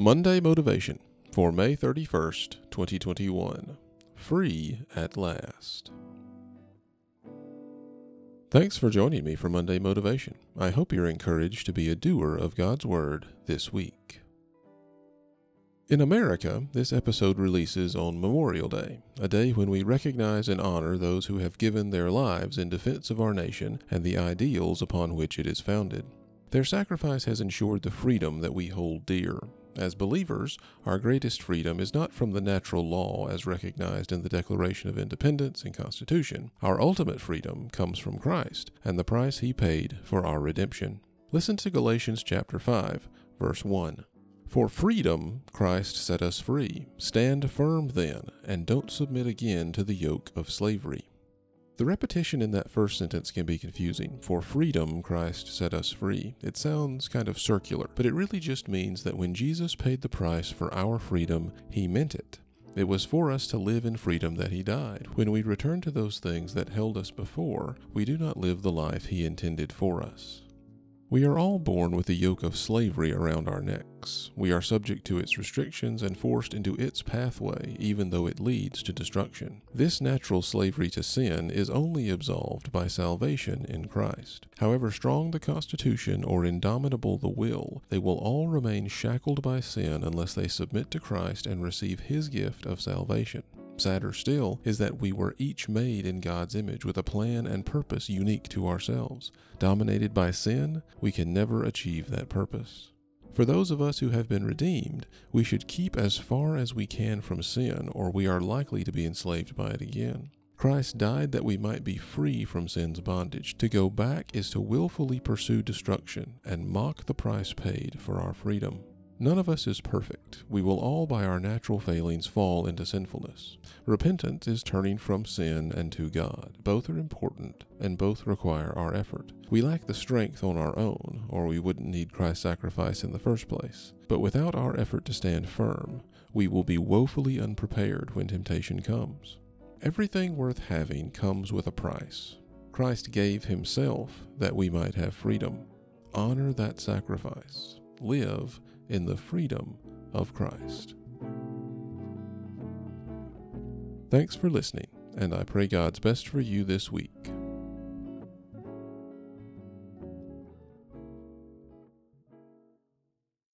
Monday Motivation for May 31st, 2021. Free at last. Thanks for joining me for Monday Motivation. I hope you're encouraged to be a doer of God's Word this week. In America, this episode releases on Memorial Day, a day when we recognize and honor those who have given their lives in defense of our nation and the ideals upon which it is founded. Their sacrifice has ensured the freedom that we hold dear, as believers, our greatest freedom is not from the natural law as recognized in the Declaration of Independence and Constitution. Our ultimate freedom comes from Christ and the price he paid for our redemption. Listen to Galatians chapter 5, verse 1. For freedom Christ set us free. Stand firm then, and don't submit again to the yoke of slavery. The repetition in that first sentence can be confusing. For freedom, Christ set us free. It sounds kind of circular, but it really just means that when Jesus paid the price for our freedom, he meant it. It was for us to live in freedom that he died. When we return to those things that held us before, we do not live the life he intended for us. We are all born with a yoke of slavery around our necks. We are subject to its restrictions and forced into its pathway, even though it leads to destruction. This natural slavery to sin is only absolved by salvation in Christ. However strong the constitution or indomitable the will, they will all remain shackled by sin unless they submit to Christ and receive his gift of salvation. Sadder still is that we were each made in God's image with a plan and purpose unique to ourselves. Dominated by sin, we can never achieve that purpose. For those of us who have been redeemed, we should keep as far as we can from sin, or we are likely to be enslaved by it again. Christ died that we might be free from sin's bondage. To go back is to willfully pursue destruction and mock the price paid for our freedom. None of us is perfect. We will all, by our natural failings, fall into sinfulness. Repentance is turning from sin and to God. Both are important, and both require our effort. We lack the strength on our own, or we wouldn't need Christ's sacrifice in the first place. But without our effort to stand firm, we will be woefully unprepared when temptation comes. Everything worth having comes with a price. Christ gave himself that we might have freedom. Honor that sacrifice. Live in the freedom of Christ. Thanks for listening, and I pray God's best for you this week.